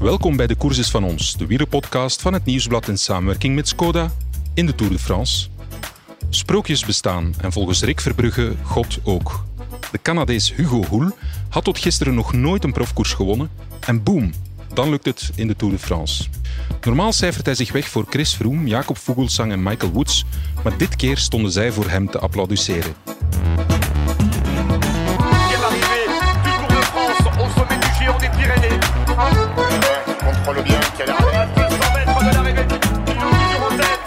Welkom bij de Courses van ons, de wielerpodcast van het Nieuwsblad in samenwerking met Skoda in de Tour de France. Sprookjes bestaan en volgens Rick Verbrugge God ook. De Canadees Hugo Hoel had tot gisteren nog nooit een profkoers gewonnen en boom, dan lukt het in de Tour de France. Normaal cijfert hij zich weg voor Chris Froome, Jacob Vogelsang en Michael Woods, maar dit keer stonden zij voor hem te applaudisseren. Bien, qui a l'air... 200 mètres de l'arrivée, Pilot en tête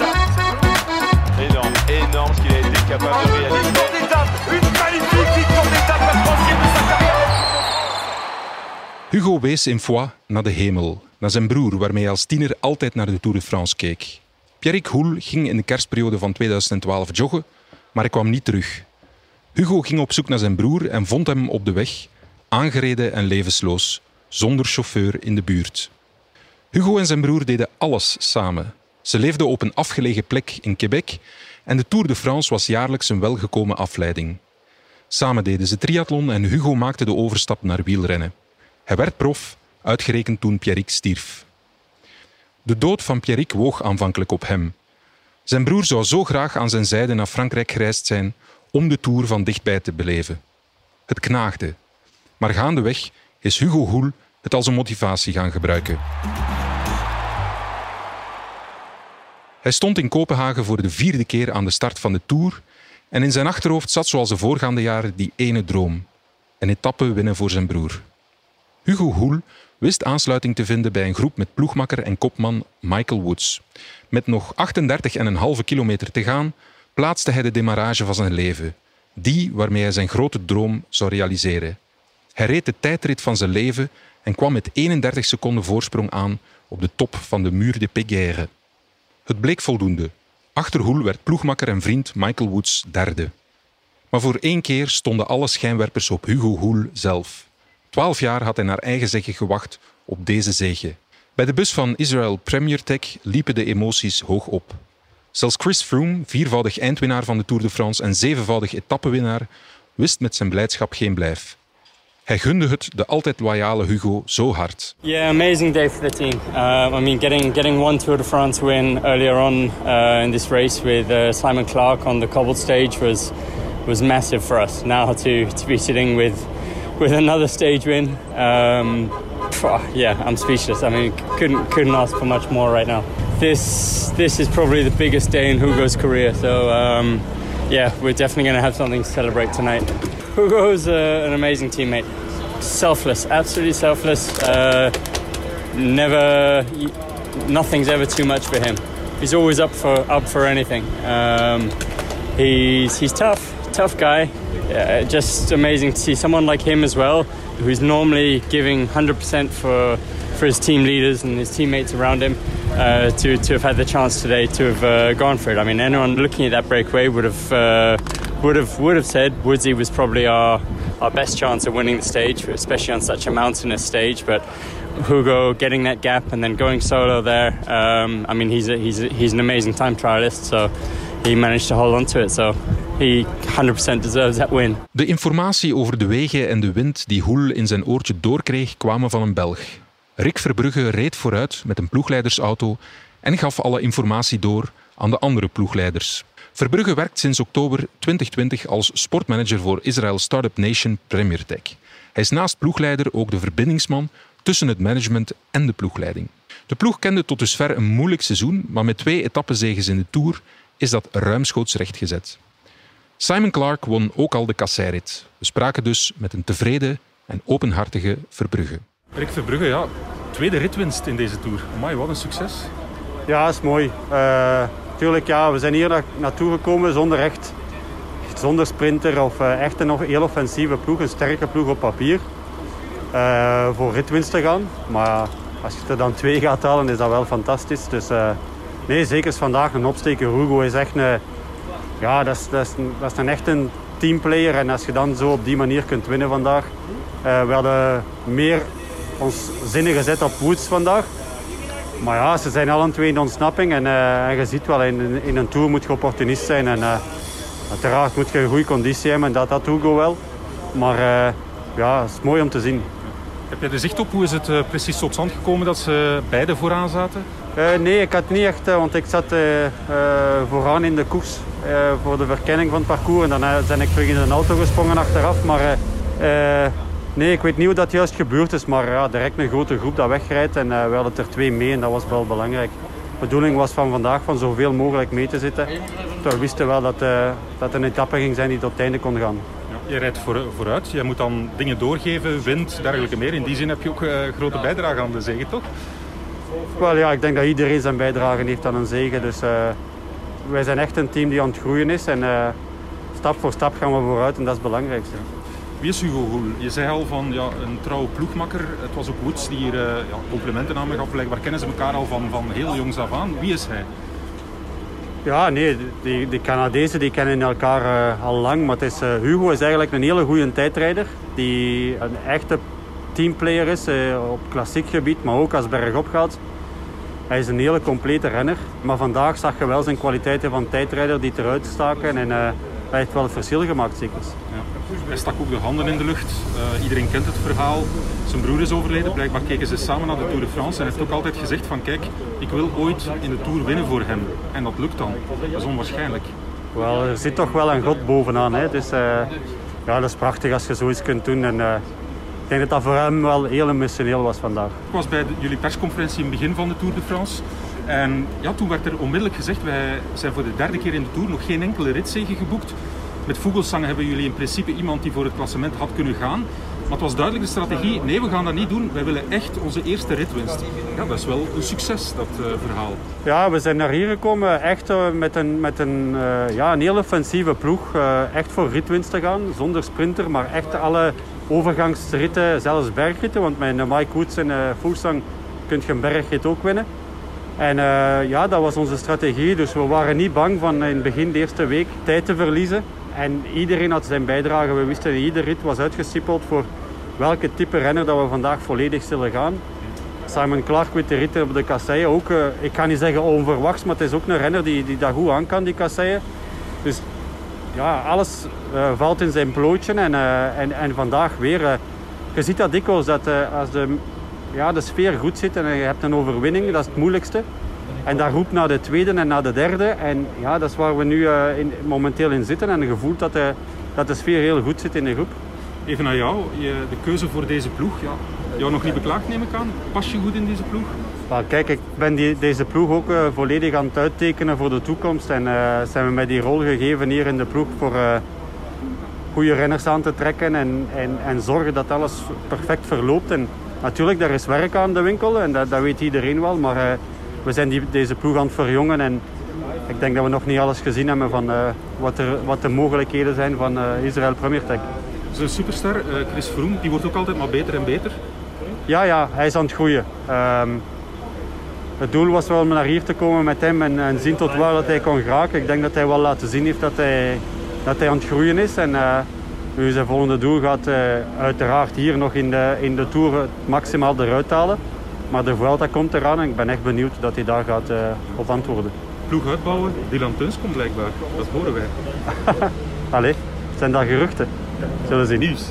Énorme, énorme ce qu'il a été capable de réaliser. Victoire d'étape, une magnifique victoire d'étape, la troisième de sa carrière. Hugo wees in Foix naar de hemel, naar zijn broer, waarmee hij als tiener altijd naar de Tour de France keek. Pierrick Hoel ging in de kerstperiode van 2012 joggen, maar hij kwam niet terug. Hugo ging op zoek naar zijn broer en vond hem op de weg, aangereden en levensloos, zonder chauffeur in de buurt. Hugo en zijn broer deden alles samen. Ze leefden op een afgelegen plek in Quebec en de Tour de France was jaarlijks een welgekomen afleiding. Samen deden ze triathlon en Hugo maakte de overstap naar wielrennen. Hij werd prof, uitgerekend toen Pierrick stierf. De dood van Pierrick woog aanvankelijk op hem. Zijn broer zou zo graag aan zijn zijde naar Frankrijk gereisd zijn om de Tour van dichtbij te beleven. Het knaagde. Maar gaandeweg is Hugo Hoel het als een motivatie gaan gebruiken. Hij stond in Kopenhagen voor de vierde keer aan de start van de Tour en in zijn achterhoofd zat zoals de voorgaande jaren die ene droom. Een etappe winnen voor zijn broer. Hugo Hoel wist aansluiting te vinden bij een groep met ploegmakker en kopman Michael Woods. Met nog 38,5 kilometer te gaan plaatste hij de demarrage van zijn leven. Die waarmee hij zijn grote droom zou realiseren. Hij reed de tijdrit van zijn leven en kwam met 31 seconden voorsprong aan op de top van de Muur de Péguerre. Het bleek voldoende. Achter Hoel werd ploegmakker en vriend Michael Woods derde. Maar voor één keer stonden alle schijnwerpers op Hugo Hoel zelf. Twaalf jaar had hij naar eigen zeggen gewacht op deze zege. Bij de bus van Israel Premier Tech liepen de emoties hoog op. Zelfs Chris Froome, viervoudig eindwinnaar van de Tour de France en zevenvoudig etappenwinnaar, wist met zijn blijdschap geen blijf. Hij gunde het de altijd loyale Hugo zo hard. Yeah, amazing day for the team. Uh, I mean, getting getting one Tour de France win earlier on uh, in this race with uh, Simon Clark on the cobbled stage was was massive for us. Now to to be sitting with with another stage win. Um, yeah, I'm speechless. I mean, couldn't couldn't ask for much more right now. This this is probably the biggest day in Hugo's career. So um, yeah, we're definitely going to have something to celebrate tonight. Hugo's uh, an amazing teammate. Selfless, absolutely selfless. Uh, never, nothing's ever too much for him. He's always up for up for anything. Um, he's he's tough, tough guy. Just amazing to see someone like him as well, who's normally giving 100% for for his team leaders and his teammates around him. Uh, to, to have had the chance today to have uh, gone for it. I mean, anyone looking at that breakaway would have uh, would have would have said Woodsy was probably our our best chance of winning the stage, especially on such a mountainous stage. But Hugo getting that gap and then going solo there. Um, I mean, he's a, he's a, he's an amazing time trialist, so he managed to hold on to it. So he 100% deserves that win. De informatie over de wegen en de wind die Hoel in zijn oortje doorkreeg, kwamen van een Belg. Rick Verbrugge reed vooruit met een ploegleidersauto en gaf alle informatie door aan de andere ploegleiders. Verbrugge werkt sinds oktober 2020 als sportmanager voor Israël Startup Nation Premier Tech. Hij is naast ploegleider ook de verbindingsman tussen het management en de ploegleiding. De ploeg kende tot dusver een moeilijk seizoen, maar met twee etappezeges in de Tour is dat ruimschoots rechtgezet. Simon Clark won ook al de kasseirit. We spraken dus met een tevreden en openhartige Verbrugge. Rick Verbrugge, ja, tweede ritwinst in deze Tour. Amai, wat een succes. Ja, is mooi. Uh, tuurlijk, ja, we zijn hier na naartoe gekomen zonder echt... Zonder sprinter of uh, echt een heel offensieve ploeg. Een sterke ploeg op papier. Uh, voor ritwinst te gaan. Maar als je er dan twee gaat halen, is dat wel fantastisch. Dus nee, zeker is vandaag een opsteken. Hugo is echt een... Ja, dat is, dat is, een, dat is een echt een teamplayer. En als je dan zo op die manier kunt winnen vandaag... we hadden meer ons zinnen gezet op Woods vandaag. Maar ja, ze zijn alle twee in de ontsnapping. En, uh, en je ziet wel, in, in een Tour moet je opportunist zijn. En uh, uiteraard moet je een goede conditie hebben. En dat had Hugo wel. Maar uh, ja, het is mooi om te zien. Heb je er zicht op? Hoe is het precies tot stand gekomen dat ze beide vooraan zaten? nee, ik had niet echt, want ik zat vooraan in de koers voor de verkenning van het parcours. En daarna ben ik terug in een auto gesprongen achteraf. Maar Nee, ik weet niet hoe dat juist gebeurd is, maar ja, direct een grote groep dat wegrijdt en uh, we hadden er twee mee en dat was wel belangrijk. De bedoeling was van vandaag van zoveel mogelijk mee te zitten. We wisten wel dat, uh, dat een etappe ging zijn die tot het einde kon gaan. Ja, je rijdt voor, vooruit, je moet dan dingen doorgeven, wind, dergelijke meer. In die zin heb je ook uh, grote bijdrage aan de zegen, toch? Wel ja, ik denk dat iedereen zijn bijdrage heeft aan een zegen. Dus wij zijn echt een team die aan het groeien is en stap voor stap gaan we vooruit en dat is het belangrijkste. Wie is Hugo Hoel? Je zei al van ja, een trouwe ploegmakker. Het was ook Woods die hier uh, ja, complimenten aan me gaf. Blijkbaar kennen ze elkaar al van, van heel jongs af aan. Wie is hij? Ja, nee, die, die Canadezen die kennen elkaar uh, al lang. Maar het is, uh, Hugo is eigenlijk een hele goede tijdrijder. Die een echte teamplayer is op klassiek gebied, maar ook als bergop gaat. Hij is een hele complete renner. Maar vandaag zag je wel zijn kwaliteiten van tijdrijder die eruit staken. En hij heeft wel het verschil gemaakt, zeker. Ja. Hij stak ook de handen in de lucht. Uh, iedereen kent het verhaal. Zijn broer is overleden. Blijkbaar keken ze samen naar de Tour de France. En hij heeft ook altijd gezegd van kijk, ik wil ooit in de Tour winnen voor hem. En dat lukt dan. Dat is onwaarschijnlijk. Wel, er zit toch wel een god bovenaan. Hè? Dus uh, ja, dat is prachtig als je zoiets kunt doen. En, uh, ik denk dat dat voor hem wel heel emotioneel was vandaag. Ik was bij de, jullie persconferentie in het begin van de Tour de France. En ja, toen werd er onmiddellijk gezegd, wij zijn voor de derde keer in de Tour nog geen enkele ritzege geboekt. Met Vogelsang hebben jullie in principe iemand die voor het klassement had kunnen gaan. Maar het was duidelijk de strategie, nee we gaan dat niet doen. Wij willen echt onze eerste ritwinst. Ja, dat is wel een succes, dat uh, verhaal. Ja, we zijn naar hier gekomen echt uh, met een, met een, uh, ja, een heel offensieve ploeg. echt voor ritwinst te gaan, zonder sprinter. Maar echt alle overgangsritten, zelfs bergritten. Want met Mike Woods en Vogelsang kun je een bergrit ook winnen. En ja, dat was onze strategie. Dus we waren niet bang van in het begin de eerste week tijd te verliezen. En iedereen had zijn bijdrage. We wisten, ieder rit was uitgestippeld voor welke type renner dat we vandaag volledig zullen gaan. Simon Clark met de rit op de kasseien ook, uh, ik ga niet zeggen onverwachts, maar het is ook een renner die, die dat goed aan kan, die kasseien. Dus ja, alles uh, valt in zijn plootje en, en, en vandaag weer. je ziet dat dikwijls, dat als de, ja, de sfeer goed zit en je hebt een overwinning, dat is het moeilijkste. En dat roept naar de tweede en naar de derde. En ja, dat is waar we nu uh, in, momenteel in zitten. En je voelt dat de, dat de sfeer heel goed zit in de groep. Even naar jou, je, de keuze voor deze ploeg. Ja. Jou nog niet beklaagd neem ik aan? Pas je goed in deze ploeg? Kijk, ik ben die, deze ploeg ook uh, volledig aan het uittekenen voor de toekomst. En uh, zijn we met die rol gegeven hier in de ploeg voor goede renners aan te trekken. En, en, en zorgen dat alles perfect verloopt. En natuurlijk, daar is werk aan de winkel en dat, dat weet iedereen wel. Maar we zijn die, deze ploeg aan het verjongen. En ik denk dat we nog niet alles gezien hebben van uh, wat, er, wat de mogelijkheden zijn van uh, Israël Premier Tech. Zo'n superstar, uh, Chris Froome, die wordt ook altijd maar beter en beter. Ja, ja, hij is aan het groeien. Um, het doel was wel om naar hier te komen met hem en, en zien tot waar dat hij kon geraken. Ik denk dat hij wel laten zien heeft dat hij, dat hij aan het groeien is. En nu zijn volgende doel gaat uiteraard hier nog in de, in de Tour maximaal eruit halen. Maar de Vuelta komt eraan en ik ben echt benieuwd dat hij daar gaat uh, op antwoorden. Ploeg uitbouwen, Dylan Teuns komt blijkbaar. Dat horen wij. Allee, zijn dat geruchten? Zullen zien. Nieuws.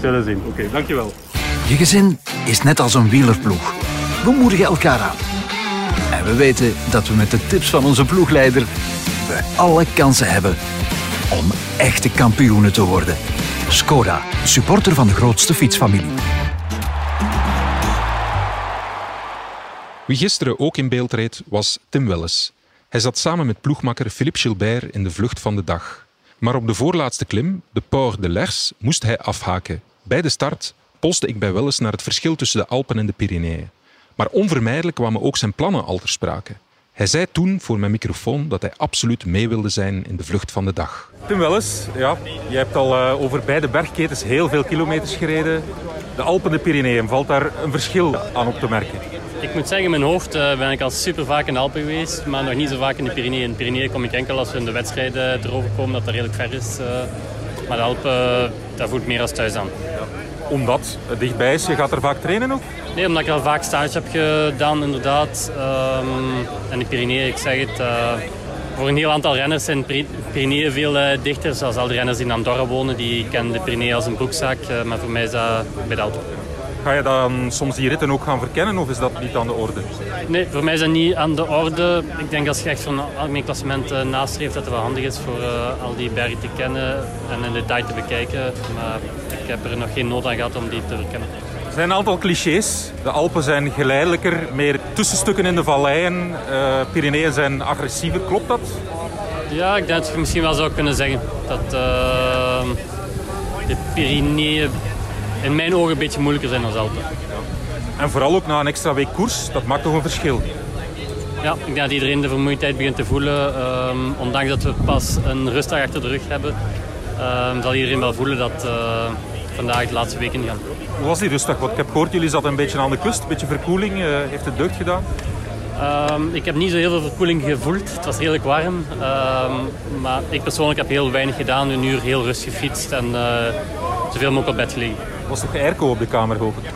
Zullen zien. Oké, okay, dankjewel. Je gezin is net als een wielerploeg. We moedigen elkaar aan. En we weten dat we met de tips van onze ploegleider we alle kansen hebben om echte kampioenen te worden. Skoda, supporter van de grootste fietsfamilie. Wie gisteren ook in beeld reed, was Tim Welles. Hij zat samen met ploegmakker Philippe Gilbert in de vlucht van de dag. Maar op de voorlaatste klim, de Port de Lers, moest hij afhaken. Bij de start polste ik bij Welles naar het verschil tussen de Alpen en de Pyreneeën. Maar onvermijdelijk kwamen ook zijn plannen al ter sprake. Hij zei toen voor mijn microfoon dat hij absoluut mee wilde zijn in de vlucht van de dag. Tim Welles, ja, je hebt al uh, over beide bergketens heel veel kilometers gereden. De Alpen en de Pyreneeën, valt daar een verschil aan op te merken? Ik moet zeggen, in mijn hoofd uh, ben ik al super vaak in de Alpen geweest, maar nog niet zo vaak in de Pyreneeën. In de Pyreneeën kom ik enkel als we in de wedstrijden erover komen, dat dat redelijk ver is. Uh, maar de Alpen, daar voelt meer als thuis aan. Ja. Omdat het dichtbij is, je gaat er vaak trainen ook? Nee, omdat ik al vaak stage heb gedaan, inderdaad. Um, en de Pyreneeën, ik zeg het, uh, voor een heel aantal renners zijn de Pyreneeën veel uh, dichter. Zoals al die renners die in Andorra wonen, die kennen de Pyreneeën als een broekzak. Uh, maar voor mij is dat bij de Alpen. Ga je dan soms die ritten ook gaan verkennen of is dat niet aan de orde? Nee, voor mij is dat niet aan de orde. Ik denk als je echt zo'n algemeen klassement uh, nastreeft, dat het wel handig is voor uh, al die bergen te kennen en in detail te bekijken. Maar ik heb er nog geen nood aan gehad om die te verkennen. Er zijn een aantal clichés. De Alpen zijn geleidelijker, meer tussenstukken in de valleien. Uh, Pyreneeën zijn agressiever. Klopt dat? Ja, ik denk dat je misschien wel zou kunnen zeggen dat de Pyreneeën in mijn ogen een beetje moeilijker zijn dan Alpen. En vooral ook na een extra week koers, dat maakt toch een verschil? Ja, ik denk dat iedereen de vermoeidheid begint te voelen. Um, ondanks dat we pas een rustdag achter de rug hebben, um, zal iedereen wel voelen dat uh, vandaag de laatste weken gaan. Hoe was die rustdag? Want ik heb gehoord, jullie zaten een beetje aan de kust, een beetje verkoeling. Uh, heeft het deugd gedaan? Um, ik heb niet zo heel veel verkoeling gevoeld. Het was redelijk warm. maar ik persoonlijk heb heel weinig gedaan. Een uur heel rustig gefietst en uh, zoveel mogelijk op bed gelegen. Was toch airco op de kamer, hoop ik?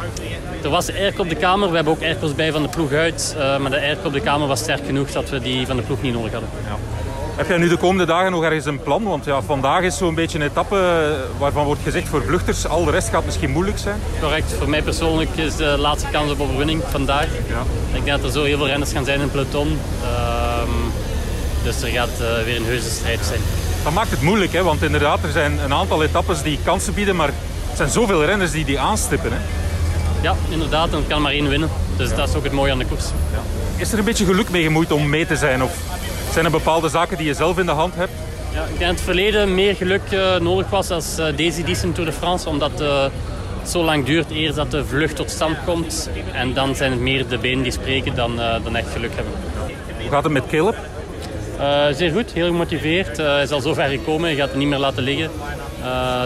Er was airco op de kamer. We hebben ook airco's bij van de ploeg uit. Uh, maar de airco op de kamer was sterk genoeg dat we die van de ploeg niet nodig hadden. Ja. Heb jij nu de komende dagen nog ergens een plan? Want ja, vandaag is zo'n beetje een etappe waarvan wordt gezegd voor vluchters, al de rest gaat misschien moeilijk zijn. Correct. Voor mij persoonlijk is de laatste kans op overwinning vandaag. Ja. Ik denk dat er zo heel veel renners gaan zijn in het peloton. Uh, dus er gaat uh, weer een heuse strijd zijn. Dat maakt het moeilijk, hè? want inderdaad, er zijn een aantal etappes die kansen bieden, maar het zijn zoveel renners die die aanstippen. Hè? Ja, inderdaad. En het kan maar één winnen. Dus dat is ook het mooie aan de koers. Ja. Is er een beetje geluk mee gemoeid om mee te zijn? Of zijn er bepaalde zaken die je zelf in de hand hebt? Ja, ik denk dat het verleden meer geluk uh, nodig was als uh, deze editie Tour de France. Omdat uh, het zo lang duurt eerst dat de vlucht tot stand komt. En dan zijn het meer de benen die spreken dan, dan echt geluk hebben. Hoe gaat het met Caleb? zeer goed, heel gemotiveerd. hij is al zo ver gekomen, hij gaat het niet meer laten liggen.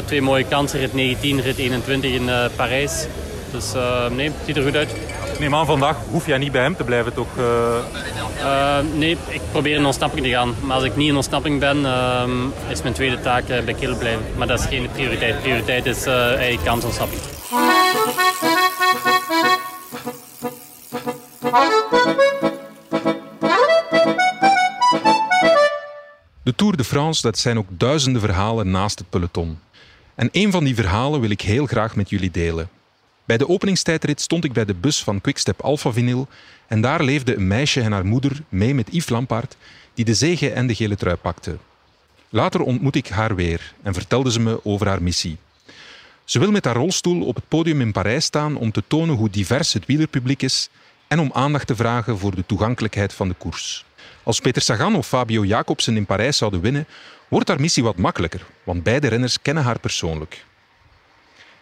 Twee mooie kansen, rit 19, rit 21 in Parijs. Dus uh, nee, het ziet er goed uit. Ik neem aan, vandaag hoef jij niet bij hem te blijven, toch? Uh... Uh, nee, ik probeer in ontsnapping te gaan. Maar als ik niet in ontsnapping ben, is mijn tweede taak bij Kill blijven. Maar dat is geen prioriteit. Prioriteit is eigen kansontsnapping. De Tour de France, dat zijn ook duizenden verhalen naast het peloton. En een van die verhalen wil ik heel graag met jullie delen. Bij de openingstijdrit stond ik bij de bus van Quickstep Alpha Vinyl en daar leefde een meisje en haar moeder mee met Yves Lampaard, die de zege en de gele trui pakte. Later ontmoet ik haar weer en vertelde ze me over haar missie. Ze wil met haar rolstoel op het podium in Parijs staan om te tonen hoe divers het wielerpubliek is en om aandacht te vragen voor de toegankelijkheid van de koers. Als Peter Sagan of Fabio Jacobsen in Parijs zouden winnen, wordt haar missie wat makkelijker, want beide renners kennen haar persoonlijk.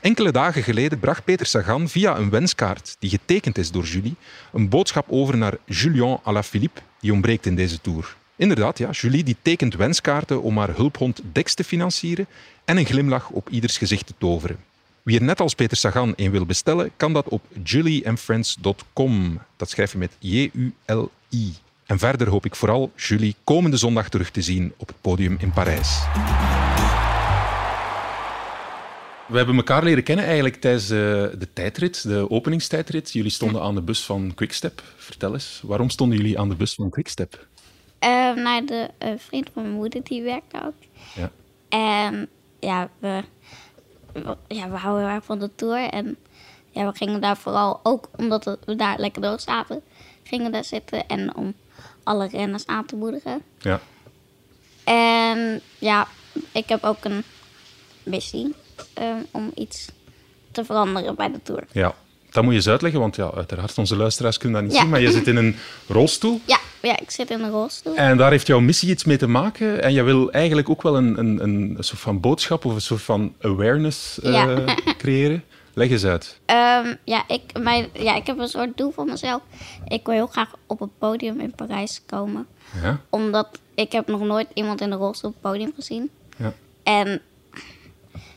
Enkele dagen geleden bracht Peter Sagan via een wenskaart die getekend is door Julie een boodschap over naar Julien Alaphilippe, die ontbreekt in deze tour. Inderdaad, ja, Julie die tekent wenskaarten om haar hulphond Dex te financieren en een glimlach op ieders gezicht te toveren. Wie er net als Peter Sagan een wil bestellen, kan dat op julieandfriends.com. Dat schrijf je met J-U-L-I. En verder hoop ik vooral Julie komende zondag terug te zien op het podium in Parijs. We hebben elkaar leren kennen eigenlijk tijdens de, de tijdrit, de openingstijdrit. Jullie stonden aan de bus van Quickstep. Vertel eens, waarom stonden jullie aan de bus van Quickstep? Uh, nou, de uh, vriend van mijn moeder die werkt ook. Ja. En ja, we, ja, we houden erg van de tour. En ja, we gingen daar vooral ook omdat we daar lekker door zaten, gingen daar zitten en om alle renners aan te moedigen. Ja. En ja, ik heb ook een missie. Ehm, om iets te veranderen bij de Tour. Ja, dat moet je eens uitleggen, want ja, uiteraard, onze luisteraars kunnen dat niet zien, maar je zit in een rolstoel. Ja, ja, ik zit in een rolstoel. En daar heeft jouw missie iets mee te maken. En je wil eigenlijk ook wel een, een, een soort van boodschap of een soort van awareness uh, creëren. Leg eens uit. Um, ja, ik, mijn, ja, ik heb een soort doel voor mezelf. Ik wil heel graag op het podium in Parijs komen. Ja? Omdat ik heb nog nooit iemand in de rolstoel op het podium gezien. Ja. En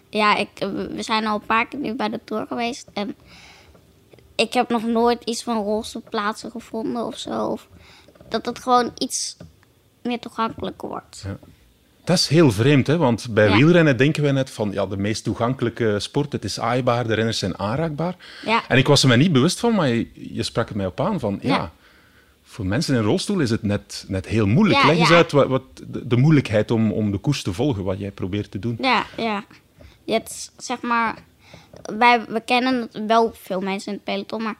ja, ik, we zijn al een paar keer nu bij de tour geweest. En ik heb nog nooit iets van rolstoelplaatsen gevonden of zo. Of dat het gewoon iets meer toegankelijker wordt. Ja. Dat is heel vreemd, hè? want bij wielrennen denken we net van ja, de meest toegankelijke sport, het is aaibaar, de renners zijn aanraakbaar. Ja. En ik was er me niet bewust van, maar je, je sprak er mij op aan van ja, voor mensen in een rolstoel is het net, net heel moeilijk. Leg eens uit wat, wat de, moeilijkheid om, om de koers te volgen, wat jij probeert te doen. Ja, ja. Je hebt zeg maar wij, we kennen wel veel mensen in het peloton, maar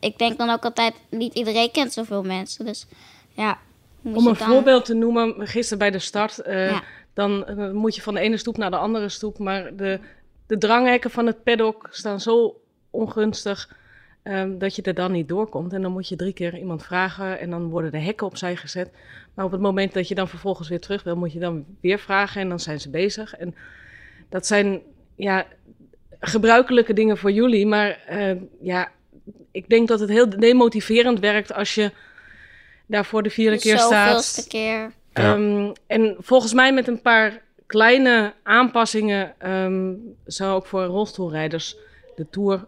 ik denk dan ook altijd, niet iedereen kent zoveel mensen. Dus ja, Om een voorbeeld te noemen, gisteren bij de start, uh, dan uh, moet je van de ene stoep naar de andere stoep. Maar de, de dranghekken van het paddock staan zo ongunstig um, dat je er dan niet doorkomt. En dan moet je drie keer iemand vragen en dan worden de hekken opzij gezet. Maar op het moment dat je dan vervolgens weer terug wil, moet je dan weer vragen en dan zijn ze bezig. En dat zijn ja, gebruikelijke dingen voor jullie, maar uh, ja, ik denk dat het heel demotiverend werkt als je daar voor de vierde keer staat. keer. Um, en volgens mij met een paar kleine aanpassingen um, zou ook voor rolstoelrijders de Tour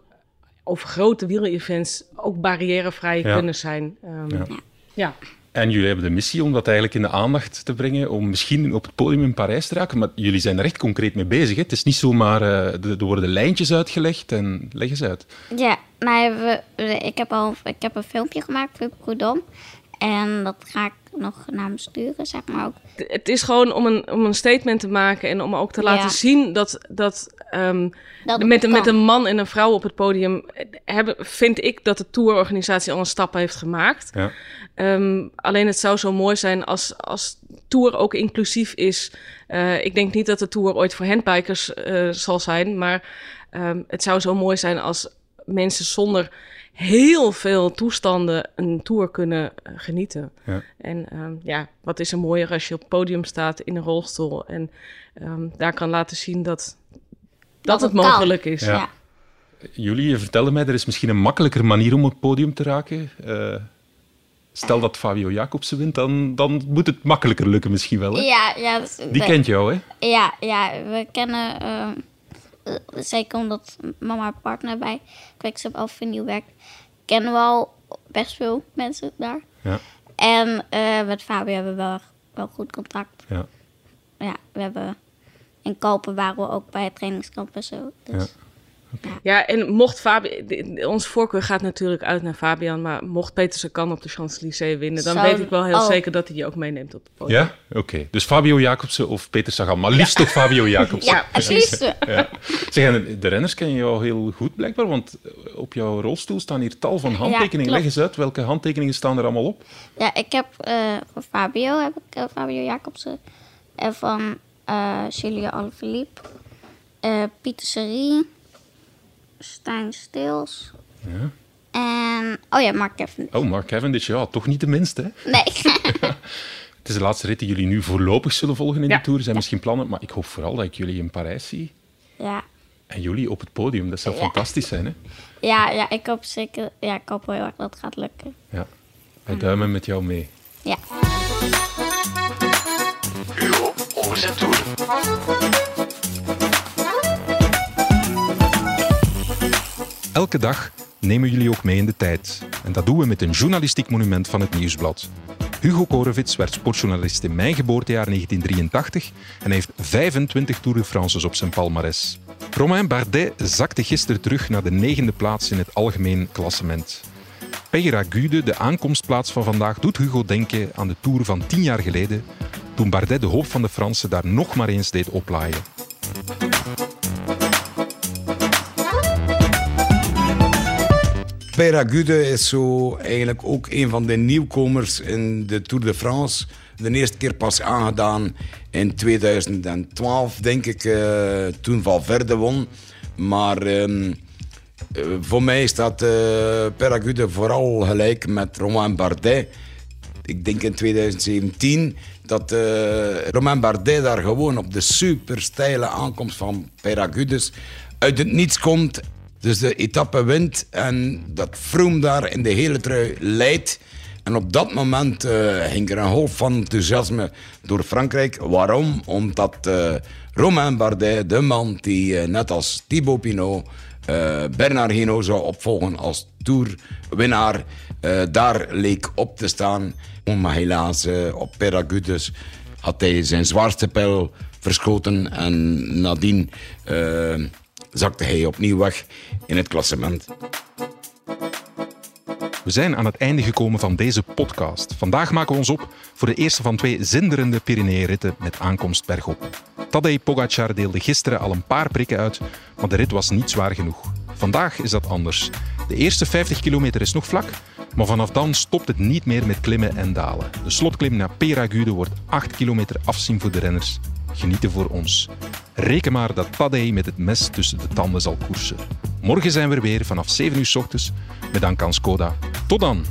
of grote wielevents ook barrièrevrij ja. kunnen zijn. Um, ja. ja. En jullie hebben de missie om dat eigenlijk in de aandacht te brengen, om misschien op het podium in Parijs te raken. Maar jullie zijn er echt concreet mee bezig. Hè? Het is niet zomaar, uh, er worden lijntjes uitgelegd en leg eens uit. Ja, nou, we, ik, heb al, ik heb een filmpje gemaakt voor Prudhomme. En dat ga ik nog naar hem sturen, zeg maar ook. Het is gewoon om een, om een statement te maken en om ook te laten ja. zien dat, dat, um, dat met, met een man en een vrouw op het podium hebben, vind ik dat de tourorganisatie al een stap heeft gemaakt. Ja. Um, alleen het zou zo mooi zijn als, als tour ook inclusief is. Uh, ik denk niet dat de tour ooit voor handbikers uh, zal zijn, maar um, het zou zo mooi zijn als mensen zonder heel veel toestanden een tour kunnen uh, genieten. Ja. En um, ja, wat is er mooier als je op het podium staat in een rolstoel en um, daar kan laten zien dat, dat, dat het, het mogelijk is. Ja. ja. Jullie, je vertelde mij, er is misschien een makkelijker manier om op het podium te raken. Uh, stel dat Fabio Jacobsen wint, dan, dan moet het makkelijker lukken misschien wel. Hè? Ja, ja. Die de, kent jou, hè? Ja, ja we kennen... Uh, zeker omdat mama haar partner bij Quickstep Alpha werkt, kennen we al best veel mensen daar. Ja. En uh, met Fabio hebben we wel, wel goed contact. Ja. Ja, we hebben in Kopen waren we ook bij het trainingskamp en zo. Dus. Ja. Okay. Ja, en mocht Fabian, ons voorkeur gaat natuurlijk uit naar Fabian, maar mocht Petersen kan op de Champs-Élysées winnen, dan weet ik wel heel oh. zeker dat hij die ook meeneemt op de podium. Ja, oké. Okay. Dus Fabio Jacobsen of Peter Sagan, maar liefst ja. toch Fabio Jacobsen. ja, liefste. Ja. Zeg, de renners kennen jou heel goed blijkbaar, want op jouw rolstoel staan hier tal van handtekeningen. Leg eens uit, welke handtekeningen staan er allemaal op? Ja, ik heb uh, voor Fabio, heb ik uh, Fabio Jacobsen, en van uh, Julia Alaphilippe, Pieter Serie, Stijn Stils. Ja. En, oh ja, Mark Cavendish. Oh, Mark Cavendish, ja, toch niet de minste, hè? Nee. Het is de laatste rit die jullie nu voorlopig zullen volgen in ja. de Tour. Er zijn ja. misschien plannen, maar ik hoop vooral dat ik jullie in Parijs zie. Ja. En jullie op het podium, dat zou ja. fantastisch zijn, hè? Ja, ja, ik hoop zeker, ja, ik hoop heel erg dat het gaat lukken. Ja, wij duimen met jou mee. Ja. Elke dag nemen jullie ook mee in de tijd. En dat doen we met een journalistiek monument van het Nieuwsblad. Hugo Korevits werd sportjournalist in mijn geboortejaar 1983 en heeft 25 Tour de France's op zijn palmares. Romain Bardet zakte gisteren terug naar de negende plaats in het algemeen klassement. Peyragude, de aankomstplaats van vandaag, doet Hugo denken aan de Tour van 10 jaar geleden, toen Bardet de hoop van de Fransen daar nog maar eens deed oplaaien. Peyragude is zo eigenlijk ook een van de nieuwkomers in de Tour de France. De eerste keer pas aangedaan in 2012, denk ik, uh, toen Valverde won. Maar uh, voor mij staat uh, Peyragude vooral gelijk met Romain Bardet. Ik denk in 2017 dat Romain Bardet daar gewoon op de super steile aankomst van Peyragudes uit het niets komt dus de etappe wint en dat Froome daar in de hele trui leidt. En op dat moment uh, ging er een golf van enthousiasme door Frankrijk. Waarom? Omdat uh, Romain Bardet, de man die uh, net als Thibaut Pinot Bernard Hinault zou opvolgen als tourwinnaar, daar leek op te staan. Maar helaas, op Peragudes had hij zijn zwaarste pijl verschoten en nadien zakte hij opnieuw weg in het klassement. We zijn aan het einde gekomen van deze podcast. Vandaag maken we ons op voor de eerste van twee zinderende Pyrenee-ritten met aankomst bergop. Tadej Pogacar deelde gisteren al een paar prikken uit, maar de rit was niet zwaar genoeg. Vandaag is dat anders. De eerste 50 kilometer is nog vlak, maar vanaf dan stopt het niet meer met klimmen en dalen. De slotklim naar Peragude wordt 8 kilometer afzien voor de renners. Genieten voor ons. Reken maar dat Tadej met het mes tussen de tanden zal koersen. Morgen zijn we er weer vanaf 7 uur s ochtends met dank aan Skoda. Tot dan!